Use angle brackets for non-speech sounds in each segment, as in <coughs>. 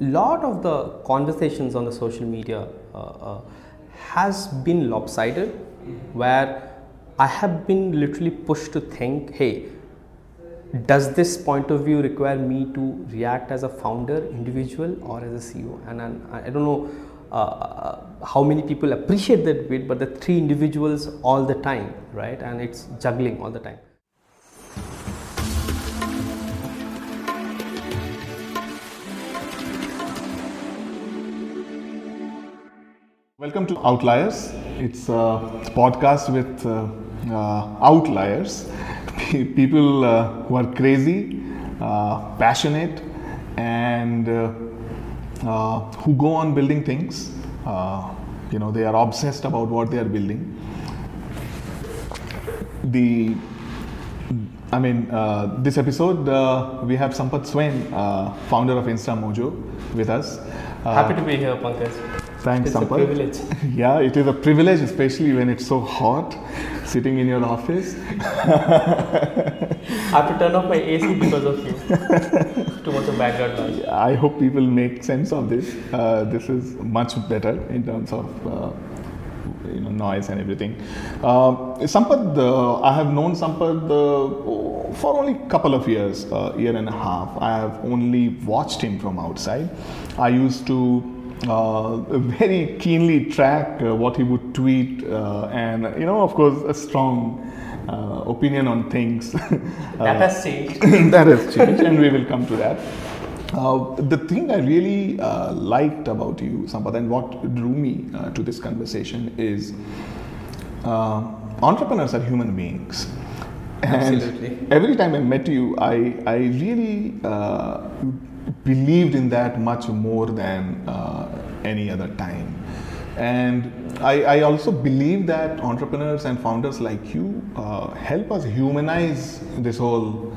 lot of the conversations on the social media uh, uh, has been lopsided, where I have been literally pushed to think, hey, does this point of view require me to react as a founder, individual, or as a CEO? And, and I don't know uh, how many people appreciate that bit, but the three individuals all the time, right? And it's juggling all the time. Welcome to Outliers. It's a podcast with uh, uh, outliers, people uh, who are crazy, uh, passionate, and uh, uh, who go on building things. you know, they are obsessed about what they are building. The I mean, uh, this episode uh, we have Sampad Swain, uh, founder of Instamojo, with us. Happy to be here, Pankaj. Thanks, it's Sampad. a privilege. <laughs> yeah, it is a privilege, especially when it's so hot, sitting in your office. <laughs> I have to turn off my AC because of you. Too much of background noise. I hope people make sense of this. Uh, this is much better in terms of uh, you know noise and everything. Uh, Sampad, uh, I have known Sampad uh, for only a couple of years, uh, year and a half. I have only watched him from outside. I used to uh, very keenly track uh, what he would tweet uh, and you know of course a strong uh, opinion on things <laughs> that has changed <laughs> that has changed and we will come to that uh, the thing I really liked about you, Sampad, and what drew me to this conversation is entrepreneurs are human beings. And Absolutely. every time I met you, I, I really believed in that much more than uh, any other time. And I, I, also believe that entrepreneurs and founders like you uh, help us humanize this whole,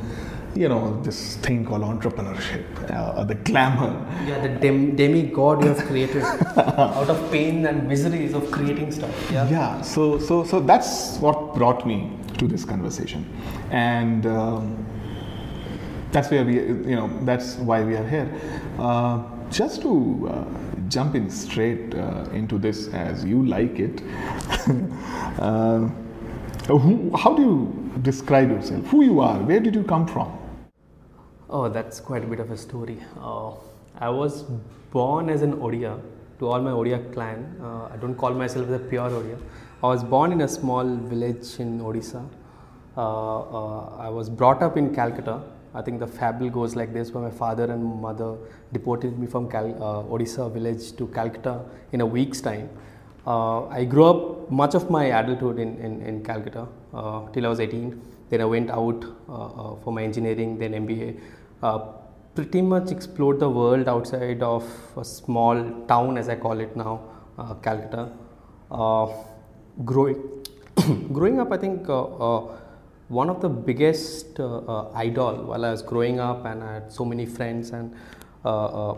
you know, this thing called entrepreneurship, uh, the glamour. Yeah, the dem- demigod you have created <laughs> out of pain and miseries of creating stuff. Yeah. Yeah. So, so, so that's what brought me to this conversation, and. Um, that's where we, you know, that's why we are here. Uh, just to uh, jump in straight uh, into this as you like it, <laughs> uh, who, how do you describe yourself? Who you are? Where did you come from? Oh, that's quite a bit of a story. Uh, I was born as an Odia to all my Odia clan. Uh, I don't call myself a pure Odia. I was born in a small village in Odisha. I was brought up in Calcutta I think the fable goes like this where my father and mother deported me from Cal- uh, Odisha village to Calcutta in a week's time. Uh, I grew up much of my adulthood in, in, in Calcutta uh, till I was 18. Then I went out uh, uh, for my engineering, then MBA. Uh, pretty much explored the world outside of a small town, as I call it now, Calcutta. growing, <coughs> growing up, I think one of the biggest uh, uh, idol while I was growing up and I had so many friends and uh, uh,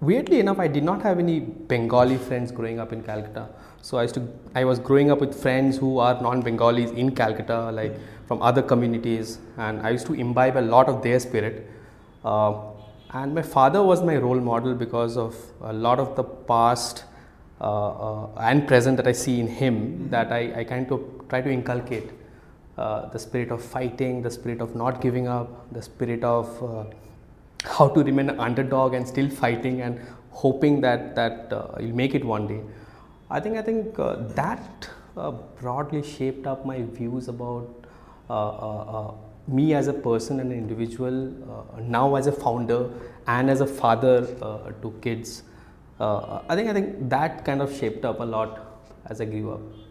weirdly enough I did not have any Bengali friends growing up in Calcutta. So I used to I was growing up with friends who are non-Bengalis in Calcutta like from other communities and I used to imbibe a lot of their spirit. Uh, and my father was my role model because of a lot of the past uh, and present that I see in him that I, I kind of try to inculcate uh, the spirit of fighting, the spirit of not giving up, the spirit of uh, how to remain an underdog and still fighting and hoping that that uh, you'll make it one day. I think I think uh, that uh, broadly shaped up my views about me as a person and an individual, now as a founder and as a father to kids. I think I think that kind of shaped up a lot as I grew up.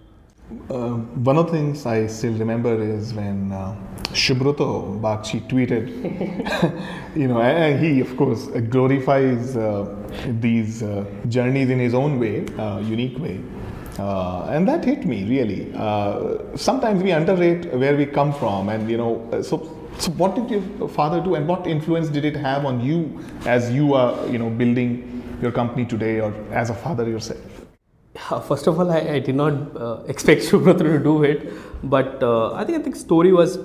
Uh, one of the things I still remember is when uh, Subroto Bagchi tweeted, <laughs> you know, and he of course glorifies uh, these uh, journeys in his own way, uh, unique way. Uh, and that hit me really. sometimes we underrate where we come from, and you know, so so what did your father do, and what influence did it have on you as you are, you know, building your company today, or as a father yourself? <laughs> first of all, I, I did not uh, expect <laughs> Subroto to do it, but uh, I think I think story was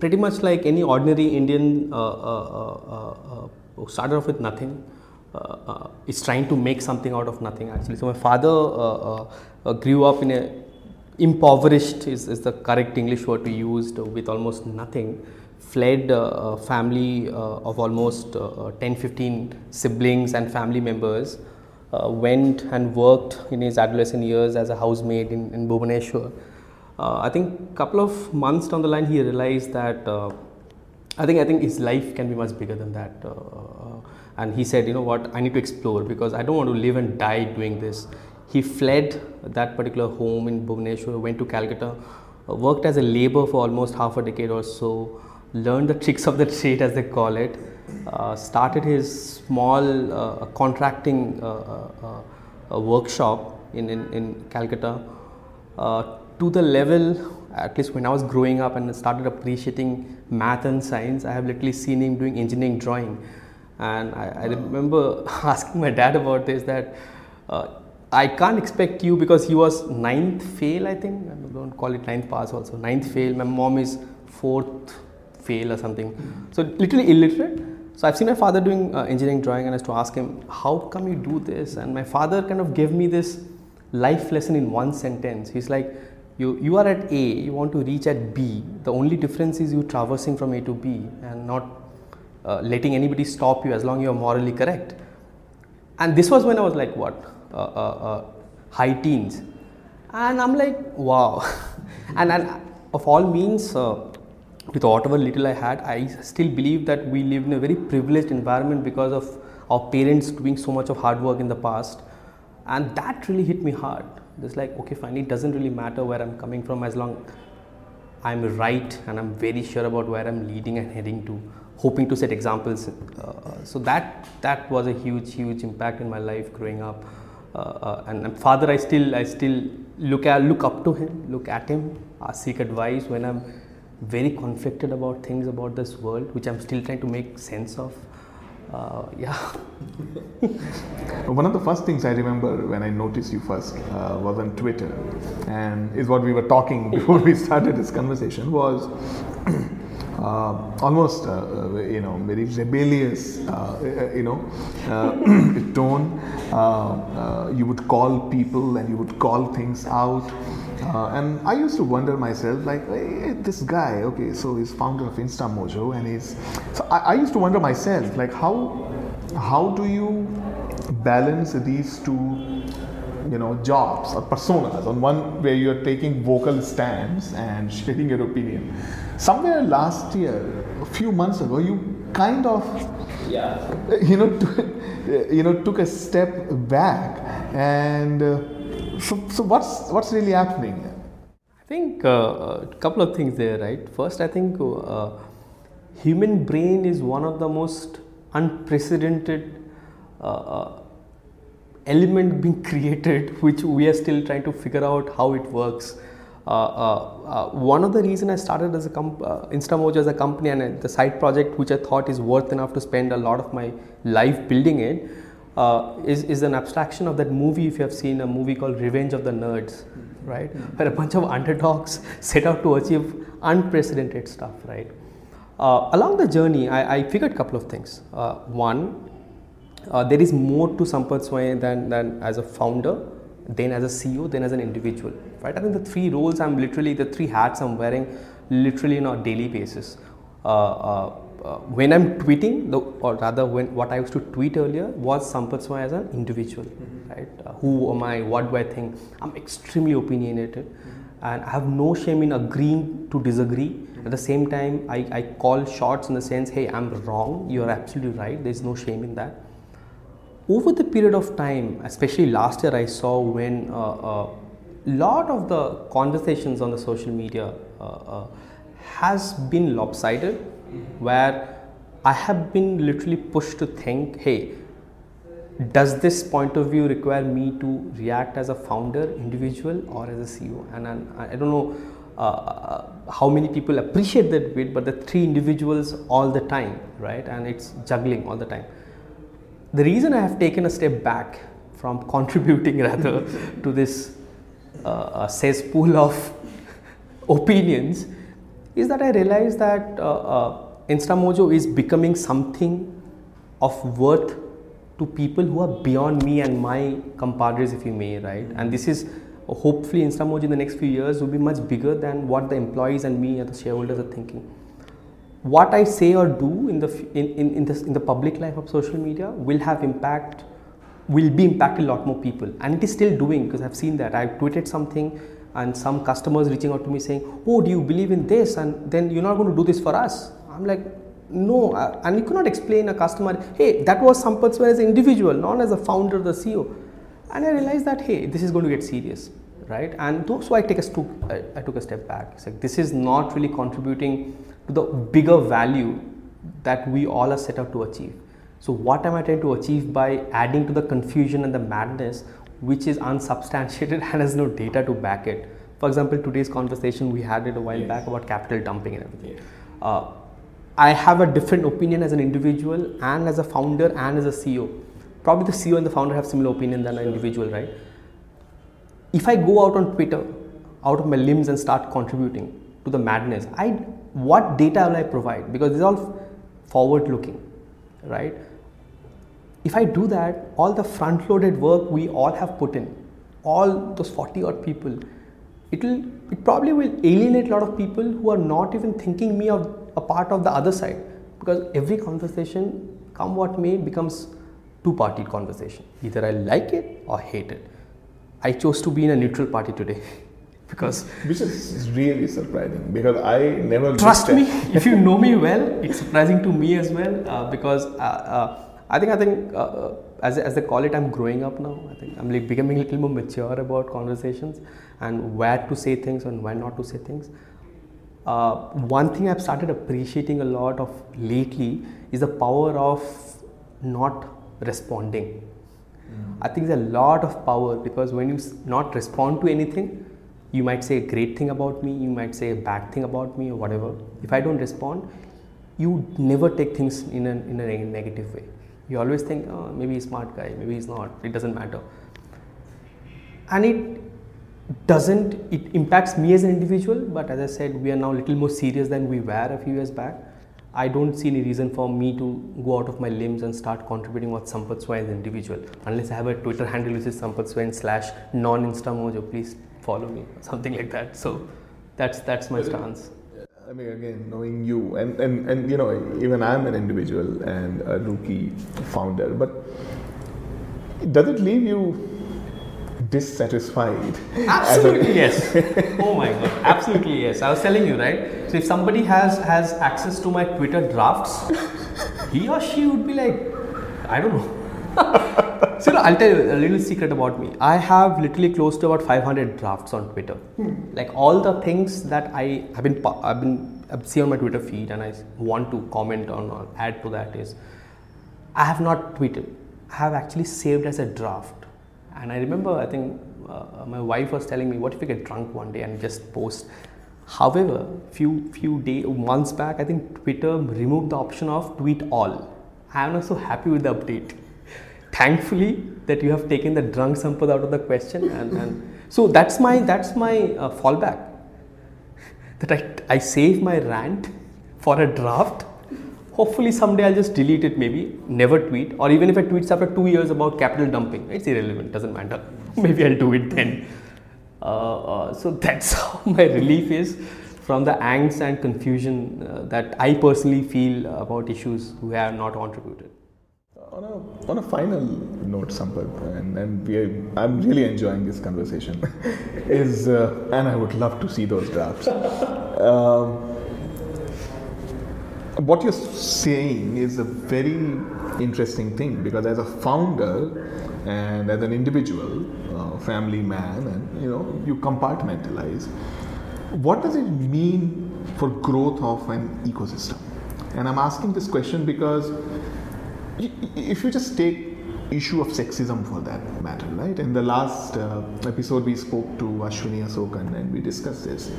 pretty much like any ordinary Indian uh, uh, uh, uh started off with nothing, is trying to make something out of nothing actually. So my father grew up in a impoverished is, is the correct English word to use with almost nothing. Fled a family of almost 10 15 siblings and family members. Uh, went and worked in his adolescent years as a housemaid in, in Bhubaneswar. Uh, I think a couple of months down the line, he realized that uh, I think I think his life can be much bigger than that. and he said, you know what, I need to explore because I don't want to live and die doing this. He fled that particular home in Bhubaneswar, went to Calcutta, worked as a labor for almost half a decade or so, learned the tricks of the trade as they call it, uh, started his small uh, contracting uh, workshop in, in, in Calcutta to the level, at least when I was growing up and started appreciating math and science, I have literally seen him doing engineering drawing. And I, I remember <laughs> asking my dad about this that uh, I can't expect you because he was ninth fail, I think. I don't call it ninth pass also. Ninth fail. My mom is fourth fail or something. So literally illiterate. So I've seen my father doing uh, engineering drawing, and I used to ask him, "How come you do this?" And my father kind of gave me this life lesson in one sentence. He's like, "You you are at A, you want to reach at B. The only difference is you traversing from A to B, and not uh, letting anybody stop you as long as you are morally correct." And this was when I was like, what, uh, uh, uh high teens, and I'm like, wow, <laughs> and and of all means uh, with whatever little I had, I still believe that we live in a very privileged environment because of our parents doing so much of hard work in the past. And that really hit me hard. It's like, okay, fine, it doesn't really matter where I'm coming from as long I'm right and I'm very sure about where I'm leading and heading to, hoping to set examples. Uh, so that that was a huge, huge impact in my life growing up. Uh, uh, and, and father, I still, I still look at, look up to him, look at him, seek advice when I'm very conflicted about things about this world, which I'm still trying to make sense of. Uh, yeah. <laughs> One of the first things I remember when I noticed you first uh, was on Twitter, and is what we were talking <laughs> before we started this conversation was. <clears throat> Uh, almost, uh, uh, you know, very rebellious, uh, you know, <clears throat> tone. you would call people and you would call things out. Uh, and I used to wonder myself, like, hey, this guy, okay, so he's founder of InstaMojo, and he's. So I, I used to wonder myself, like, how how do you balance these two, you know, jobs or personas? On one where you're taking vocal stands and <laughs> sharing your opinion. Somewhere last year, a few months ago, you kind of, yeah, <laughs> you know, t- <laughs> you know, took a step back and. Uh, so, so what's what's really happening? I think uh, a couple of things there, right? First, I think uh, human brain is one of the most unprecedented uh, uh element being <laughs> created, which we are still trying to figure out how it works. Uh, uh, one of the reason I started as a comp- InstaMojo as a company and the side project, which I thought is worth enough to spend a lot of my life building it uh, is, is an abstraction of that movie if you have seen a movie called Revenge of the Nerds, right? Mm-hmm. Where a bunch of underdogs <laughs> set out to achieve unprecedented stuff, right? Uh, along the journey, I, I, figured a couple of things. Uh, one, uh, there is more to Sampad Swain than, than as a founder, then as a CEO, then as an individual, right? I think the three roles I'm literally, the three hats I'm wearing literally on a daily basis. Uh, uh, uh, when I'm tweeting, the, or rather, when what I used to tweet earlier was Sampad as an individual, mm-hmm. right? Uh, who am I? What do I think? I'm extremely opinionated, mm-hmm. and I have no shame in agreeing to disagree. Mm-hmm. At the same time, I, I call shots in the sense, hey, I'm wrong. You're absolutely right. There's no shame in that. Over the period of time, especially last year, I saw when a uh, uh, lot of the conversations on the social media uh, has been lopsided where I have been literally pushed to think, hey, does this point of view require me to react as a founder, individual, or as a CEO? And, and I don't know uh, uh, how many people appreciate that bit, but the three individuals all the time, right? And it's juggling all the time. The reason I have taken a step back from <laughs> contributing rather <laughs> to this uh, cesspool of <laughs> opinions is that I realized that uh, uh, InstaMojo is becoming something of worth to people who are beyond me and my compadres, if you may, right? And this is hopefully Instamojo in the next few years will be much bigger than what the employees and me and the shareholders are thinking. What I say or do in the in, in, in, this, in the public life of social media will have impact, will be impacting a lot more people, and it is still doing because I've seen that. I've tweeted something, and some customers reaching out to me saying, "Oh, do you believe in this?" And then you're not going to do this for us. I'm like, no, uh, and you cannot explain a customer, hey, that was Sampad as an individual, not as a founder, the CEO. And I realized that, hey, this is going to get serious, right? And so I take a stu- I, I took a step back. It's like this is not really contributing to the bigger value that we all are set out to achieve. So what am I trying to achieve by adding to the confusion and the madness, which is unsubstantiated and has no data to back it? For example, today's conversation we had it a while Yes. back about capital dumping and everything. Yes. Uh, I have a different opinion as an individual and as a founder and as a CEO. Probably the CEO and the founder have similar opinion than an individual, right? If I go out on Twitter, out of my limbs and start contributing to the madness, I what data will I provide? Because it's all forward looking, right? If I do that, all the front loaded work we all have put in, all those 40 odd people, it will it probably will alienate a lot of people who are not even thinking me of a part of the other side. Because every conversation come what may becomes two party conversation. Either i like it or hate it. I chose to be in a neutral party today <laughs> because Which is really surprising because I never trust me <laughs> if you know me well it's surprising to me as well uh, because uh, uh, i think i think uh, uh, as, as they call it i'm growing up now i think i'm like becoming a little more mature about conversations and where to say things and when not to say things uh, one thing i've started appreciating a lot of lately is the power of not responding I think there's a lot of power because when you s- not respond to anything, you might say a great thing about me, you might say a bad thing about me, or whatever. If I don't respond, you never take things in a, in a negative way. You always think, oh, maybe he's a smart guy, maybe he's not, it doesn't matter. And it doesn't, it impacts me as an individual, but as I said, we are now a little more serious than we were a few years back. I don't see any reason for me to go out of my limbs and start contributing what Sampad Swain as an individual. Unless I have a Twitter handle which is Sampad Swain slash non Instamojo, please follow me, something like that. So that's that's my stance. I mean, again, knowing you, and, and, and you know, even I'm an individual and a rookie founder, but does it leave you dissatisfied? Absolutely yes. Oh my god, absolutely yes. I was telling you right. So if somebody has has access to my Twitter drafts, he or she would be like, I don't know. <laughs> so no, I'll tell you a little secret about me. I have literally close to about 500 drafts on Twitter. Like all the things that I have been I've been I've seen on my Twitter feed and I want to comment on or add to that is I have not tweeted. I have actually saved as a draft. And I remember, I think uh, my wife was telling me, "What if you get drunk one day and just post?" However, few few day months back, I think Twitter removed the option of tweet all. I am not so happy with the update. Thankfully, that you have taken the drunk sampad out of the question, and, and so that's my that's my uh, fallback. <laughs> That I I save my rant for a draft. Hopefully someday i'll just delete it maybe never tweet or even if i tweet after two years about capital dumping it's irrelevant doesn't matter. <laughs> Maybe i'll do it then. Uh, uh, so that's <laughs> how my relief is from the angst and confusion uh, that i personally feel about issues who have not contributed On a, on a final note, Sampad, and, and we are, I'm really enjoying this conversation, <laughs> is, uh, and I would love to see those drafts. <laughs> Um, what you're saying is a very interesting thing because as a founder and as an individual, uh, family man, and you know, you compartmentalize. What does it mean for growth of an ecosystem? And I'm asking this question because if you just take issue of sexism for that matter right in the last uh, episode we spoke to ashwini asokan and we discussed this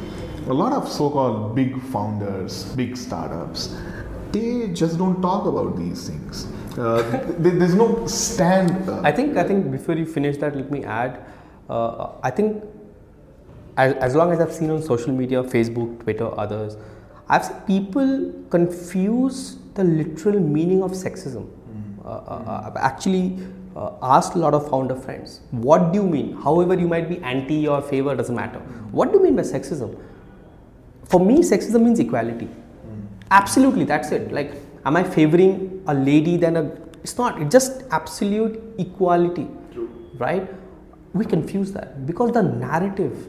a lot of so-called big founders big startups they just don't talk about these things uh, <laughs> th- there's no stand uh, I think I think before you finish that, let me add. Uh, I think as, as long as I've seen on social media, Facebook, Twitter, others, I've seen people confuse the literal meaning of sexism. Uh, uh, I've actually uh, asked a lot of founder friends, what do you mean? However, you might be anti or favor, doesn't matter. What do you mean by sexism? For me, sexism means equality. Absolutely, that's it. Like, am I favoring a lady than a? It's not. It's just absolute equality, True. right? We confuse that because the narrative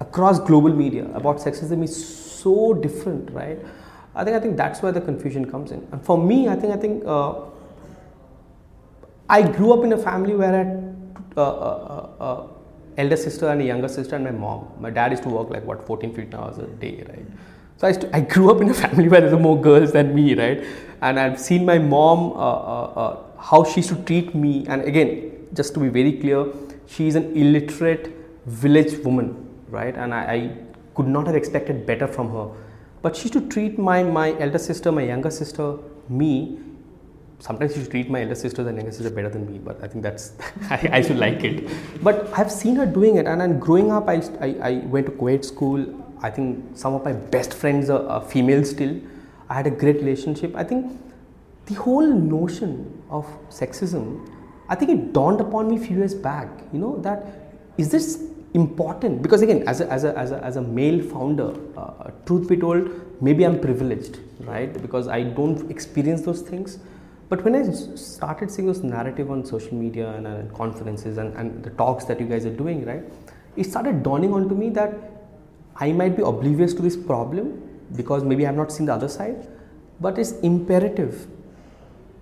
across global media about sexism is so different, right? I think I think that's where the confusion comes in. And for me, I think I think uh, I grew up in a family where I had uh, uh, uh, uh, elder sister and a younger sister and my mom. My dad used to work like what 14, 15 hours a day, right? So I, to, I grew up in a <laughs> family where there's more girls than me, right? And I've seen my mom uh, how she used to treat me. And again, just to be very clear, she is an illiterate village woman, right? And I, I could not have expected better from her. But she used to treat my my elder sister, my younger sister, me sometimes you should treat my elder sister and younger sister better than me, but I think that's, <laughs> I, I, should like it. But I've seen her doing it, and then growing up, I, I, I went to co-ed school. I think some of my best friends are, are female still. I had a great relationship. I think the whole notion of sexism, I think it dawned upon me a few years back, you know, that is this important? Because again, as a, as a, as a, as a male founder, uh, truth be told, maybe I'm privileged, right? Because I don't experience those things but when I started seeing this narrative on social media and, conferences and, and the talks that you guys are doing, right, it started dawning onto me that I might be oblivious to this problem because maybe I have not seen the other side, but it's imperative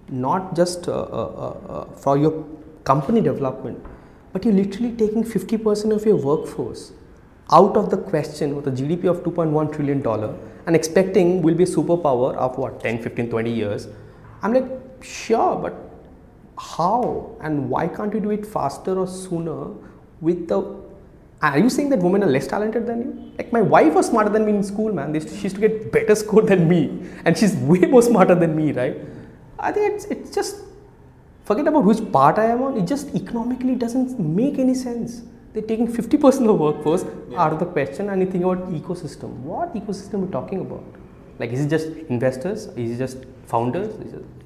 not just uh, uh, uh, uh for your company development, but you're literally taking 50% of your workforce out of the question with a GDP of 2.1 trillion dollar and expecting will be a superpower of what 10, 15, 20 years. I'm like, Sure, but how and why can't you do it faster or sooner with the are you saying that women are less talented than you? Like my wife was smarter than me in school, man. She used to get better score than me, and she's <laughs> way more smarter than me, right? I think it's it's just forget about which part I am on. It just economically doesn't make any sense. They're taking 50% of the workforce yeah. out of the question, and you think about ecosystem. What ecosystem are we talking about? Like, is it just investors? Is it just founders?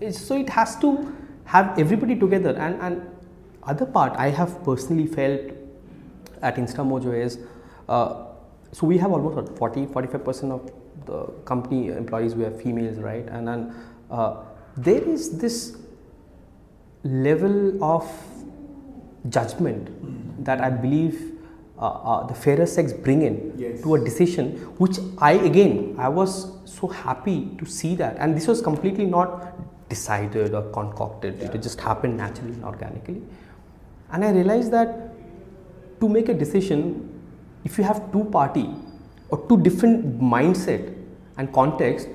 It's, so it has to have everybody together. And, and other part I have personally felt at InstaMojo is, uh, so we have almost 40, 45% of the company employees we are females, right? And then uh, there is this level of judgment that I believe Uh, uh, the fairer sex bring in yes. to a decision which i again i was so happy to see that and this was completely not decided or concocted yeah. it just happened naturally and organically and i realized that to make a decision if you have two party or two different mindset and context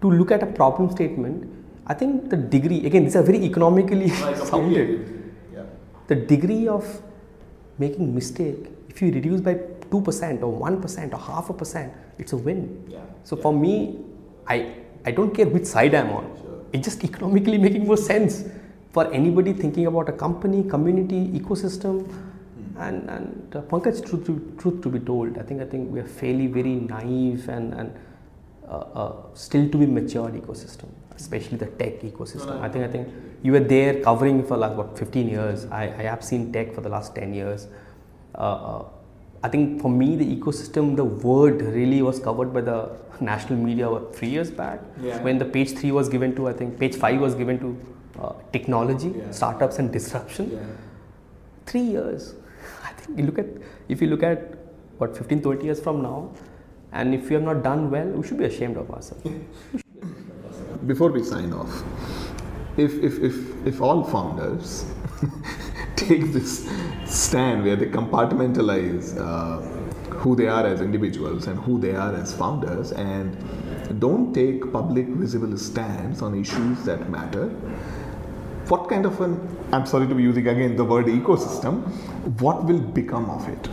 to look at a problem statement i think the degree again these are very economically <laughs> sounded yeah. the degree of making mistake if you reduce by 2% or 1% or half a percent, it's a win. Yeah. So yeah. for me, I, I don't care which side I'm on. Sure. It's just economically <laughs> making more sense for anybody thinking about a company, community, ecosystem. Mm. And, and uh, Pankaj, truth to, truth to be told, I think I think we are fairly very naive and, and uh, uh, still to be matured ecosystem, especially the tech ecosystem. No, I think I think you were there covering for like what 15 years. I, I have seen tech for the last 10 years. Uh, uh, I think for me, the ecosystem, the word really was covered by the <laughs> national media what, three years back yeah. when the page three was given to, I think page five was given to uh, technology, yeah. startups, and disruption. Yeah. Three years. <laughs> I think you look at, if you look at what 15, 20 years from now, and if we have not done well, we should be ashamed of ourselves. <laughs> Before we sign off, if, if, if, if all founders <laughs> take this stand where they compartmentalize uh, who they are as individuals and who they are as founders and don't take public visible stands on issues that matter what kind of an i'm sorry to be using again the word ecosystem what will become of it?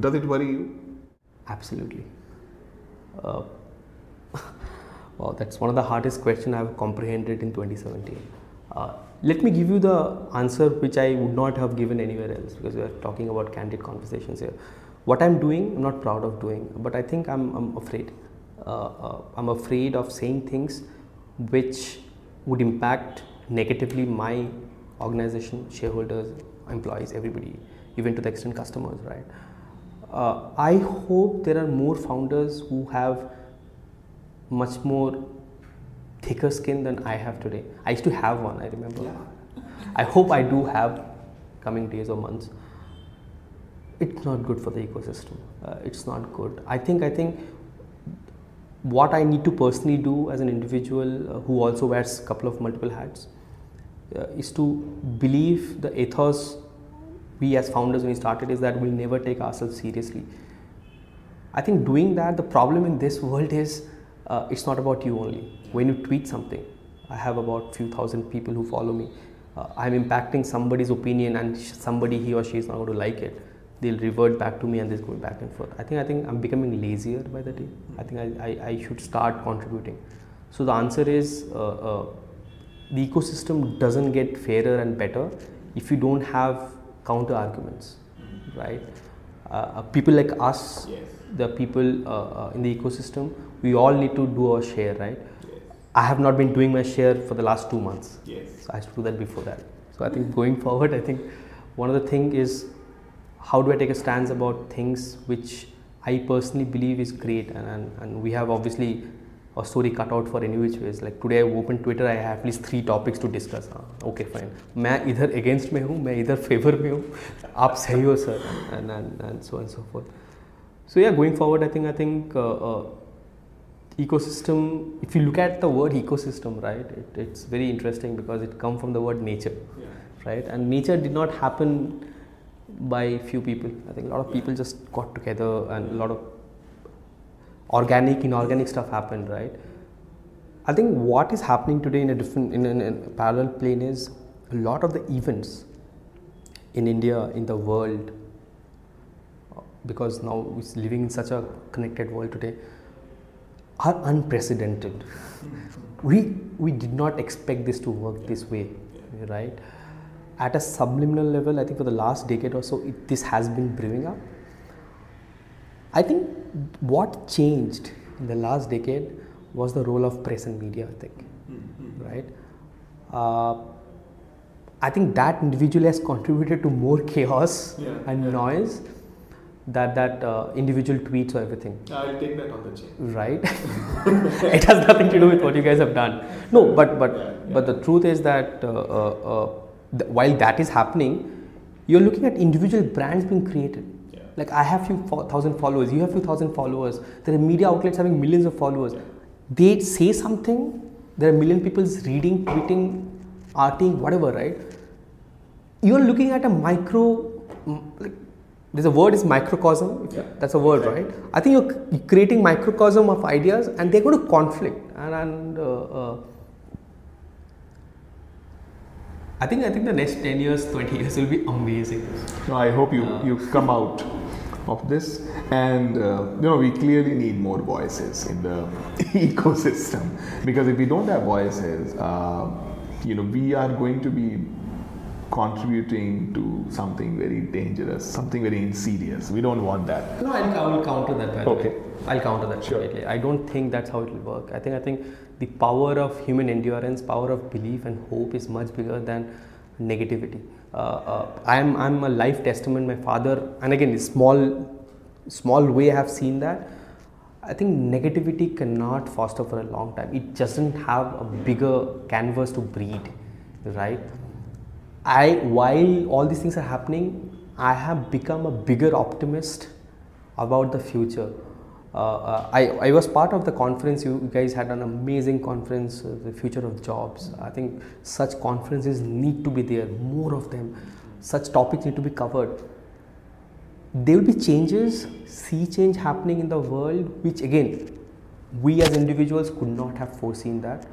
Does it worry you? Absolutely. Uh, well that's one of the hardest questions i've comprehended in 2017 uh, let me give you the answer which I would not have given anywhere else because we are talking about candid conversations here. What I'm doing, I'm not proud of doing, but I think I'm, I'm afraid. Uh, uh, I'm afraid of saying things which would impact negatively my organization, shareholders, employees, everybody, even to the extent customers, right? Uh, I hope there are more founders who have much more thicker skin than I have today. I used to have one, I remember. Yeah. I hope I do have coming days or months. It's not good for the ecosystem. Uh, it's not good. I think I think what I need to personally do as an individual uh, who also wears a couple of multiple hats uh, is to believe the ethos we as founders when we started is that we'll never take ourselves seriously. I think doing that, the problem in this world is uh, it's not about you only. When you tweet something, I have about few thousand people who follow me. Uh, I'm impacting somebody's opinion, and sh- somebody he or she is not going to like it. They'll revert back to me, and this going back and forth. I think I think I'm becoming lazier by the day. I think I, I, I should start contributing. So the answer is uh, uh, the ecosystem doesn't get fairer and better if you don't have counter arguments, right? Uh, uh, people like us, Yes. the people in the ecosystem, we all need to do our share, right? I have not been doing my share for the last two months. Yes. So I used to do that before that. So I think going <laughs> forward, I think one of the thing is how do I take a stance about things which I personally believe is great, and, and, and we have obviously a story cut out for any which ways. Like today, I opened Twitter, I have at least three topics to discuss. हाँ, okay, fine. मैं इधर against में हूँ, मैं इधर favor में हूँ, आप सही हो sir, and, and, and so on and so forth. So yeah, going forward, I think ecosystem. If you look at the word ecosystem, right, it, it's very interesting because it comes from the word nature, Yeah. right? And nature did not happen by few people. I think a lot of people just got together and a lot of organic, inorganic stuff happened, right? I think what is happening today in a different, in, in, in a parallel plane is a lot of the events in India, in the world, because now we're living in such a connected world today, are unprecedented. we we did not expect this to work this way, right? At a subliminal level, I think for the last decade or so, it, this has been brewing up. I think what changed in the last decade was the role of press and media. I think, right? Uh, I think that individually has contributed to more chaos Yeah, and yeah. noise that that uh, individual tweets or everything. I'll take that on the chin. right? <laughs> It has nothing to do with what you guys have done. No but but Yeah, but the truth is that uh, uh, uh, th- while that is happening you're looking at individual brands being created. Yeah. like i have few fo- thousand followers you have few thousand followers there are media outlets having millions of followers. They say something there are million people reading tweeting arting whatever right? You're looking at a micro like there's a word is microcosm Yeah. that's a word right i think you're, you're creating microcosm of ideas and they're going to conflict and, and uh, uh, i think i think the next 10 years 20 years will be amazing No, I hope you, Uh, you come out of this. And, uh, you know, we clearly need more voices in the <laughs> ecosystem. Because if we don't have voices, uh, you know, we are going to be contributing to something very dangerous, something very insidious. We don't want that. no I'll, i will counter that Okay. i'll counter that Sure. completely i don't think that's how it will work i think i think the power of human endurance power of belief and hope is much bigger than negativity uh, uh, i'm i'm a life testament my father and again in small small way i have seen that i think negativity cannot foster for a long time it doesn't have a bigger canvas to breed right i while all these things are happening i have become a bigger optimist about the future. Uh, uh, I, I was part of the conference. You guys had an amazing conference uh, the future of jobs. I think such conferences need to be there more of them. Such topics need to be covered. There will be changes, sea change happening in the world, which again, we as individuals could not have foreseen that.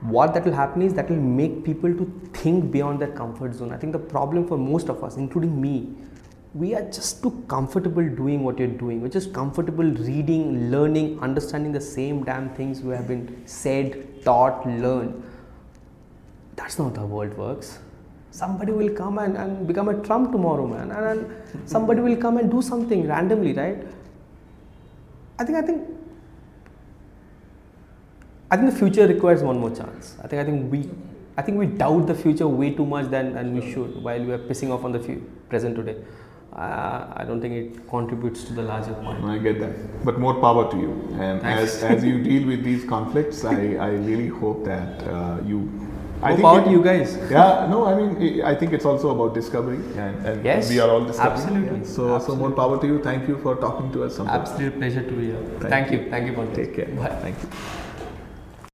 What that will happen is that will make people to think beyond their comfort zone. I think the problem for most of us, including me, we are just too comfortable doing what you're doing. We're just comfortable reading, learning, understanding the same damn things we have been said, taught, learned. That's not how the world works. Somebody will come and, and become a Trump tomorrow, man, and, and somebody will come and do something randomly, right? I think I think I think the future requires one more chance. I think I think we I think we doubt the future way too much than, than we should while we are pissing off on the fu- present today. Uh, I don't think it contributes to the larger point. I get that. But more power to you. And as, as you deal with these conflicts, I, I really hope that uh, you. I More think power it- to you guys. Yeah, no, I mean, I think it's also about discovery, and, and Yes, we are all discovering. absolutely, Yeah. So, so more power to you. Thank you for talking to us. Sampad. Absolute pleasure to be here. Thank Thank, you. Thank you, Pankaj. Take care. Bye. Thank you.